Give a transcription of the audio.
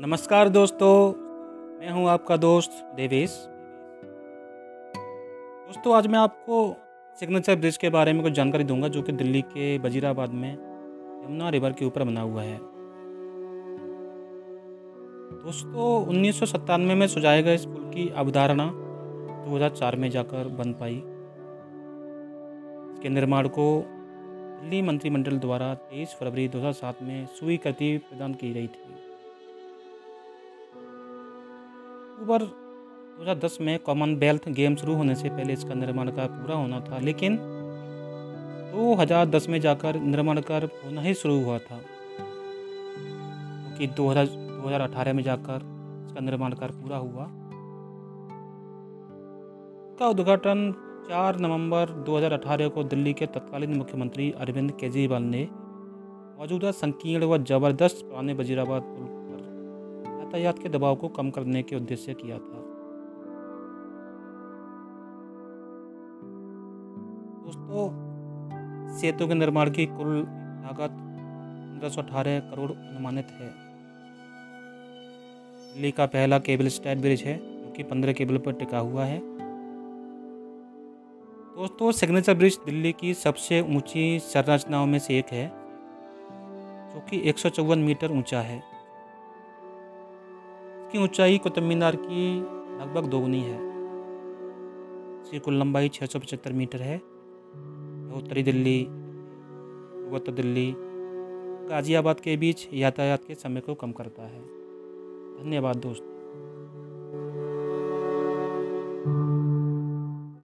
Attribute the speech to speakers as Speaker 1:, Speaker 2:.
Speaker 1: नमस्कार दोस्तों, मैं हूँ आपका दोस्त देवेश। दोस्तों, आज मैं आपको सिग्नेचर ब्रिज के बारे में कुछ जानकारी दूँगा, जो कि दिल्ली के वजीराबाद में यमुना रिवर के ऊपर बना हुआ है। दोस्तों, उन्नीस सौ सत्तानवे में सुझाए गए इस पुल की अवधारणा 2004 में जाकर बन पाई। इसके निर्माण को दिल्ली मंत्रिमंडल द्वारा 23 फरवरी 2007 में स्वीकृति प्रदान की गई थी। अक्टूबर 2010 में कॉमनवेल्थ गेम शुरू होने से पहले इसका निर्माण कार्य पूरा होना था, लेकिन 2010 में जाकर निर्माण कार्य होना ही शुरू हुआ था। क्योंकि तो 2018 में जाकर इसका निर्माण कार्य पूरा हुआ। का उद्घाटन 4 नवंबर 2018 को दिल्ली के तत्कालीन मुख्यमंत्री अरविंद केजरीवाल ने। मौजूदा संकीर्ण व ज़बरदस्त पुराने वजीराबाद यातायात के दबाव को कम करने के उद्देश्य किया था। दोस्तों, सेतु के निर्माण की कुल लागत पंद्रह करोड़ अनुमानित है। दिल्ली का पहला केबल स्टैट ब्रिज है, जो कि पंद्रह केबल पर टिका हुआ है। दोस्तों, सिग्नेचर ब्रिज दिल्ली की सबसे ऊँची संरचनाओं में से एक है, जो कि एक सौ चौवन मीटर ऊँचा है। इसकी ऊंचाई कुतुब मीनार की लगभग दोगुनी है। इसकी कुल लंबाई छः सौ पचहत्तर मीटर है। उत्तरी दिल्ली उत्तर दिल्ली, गाज़ियाबाद के बीच यातायात के समय को कम करता है। धन्यवाद दोस्त।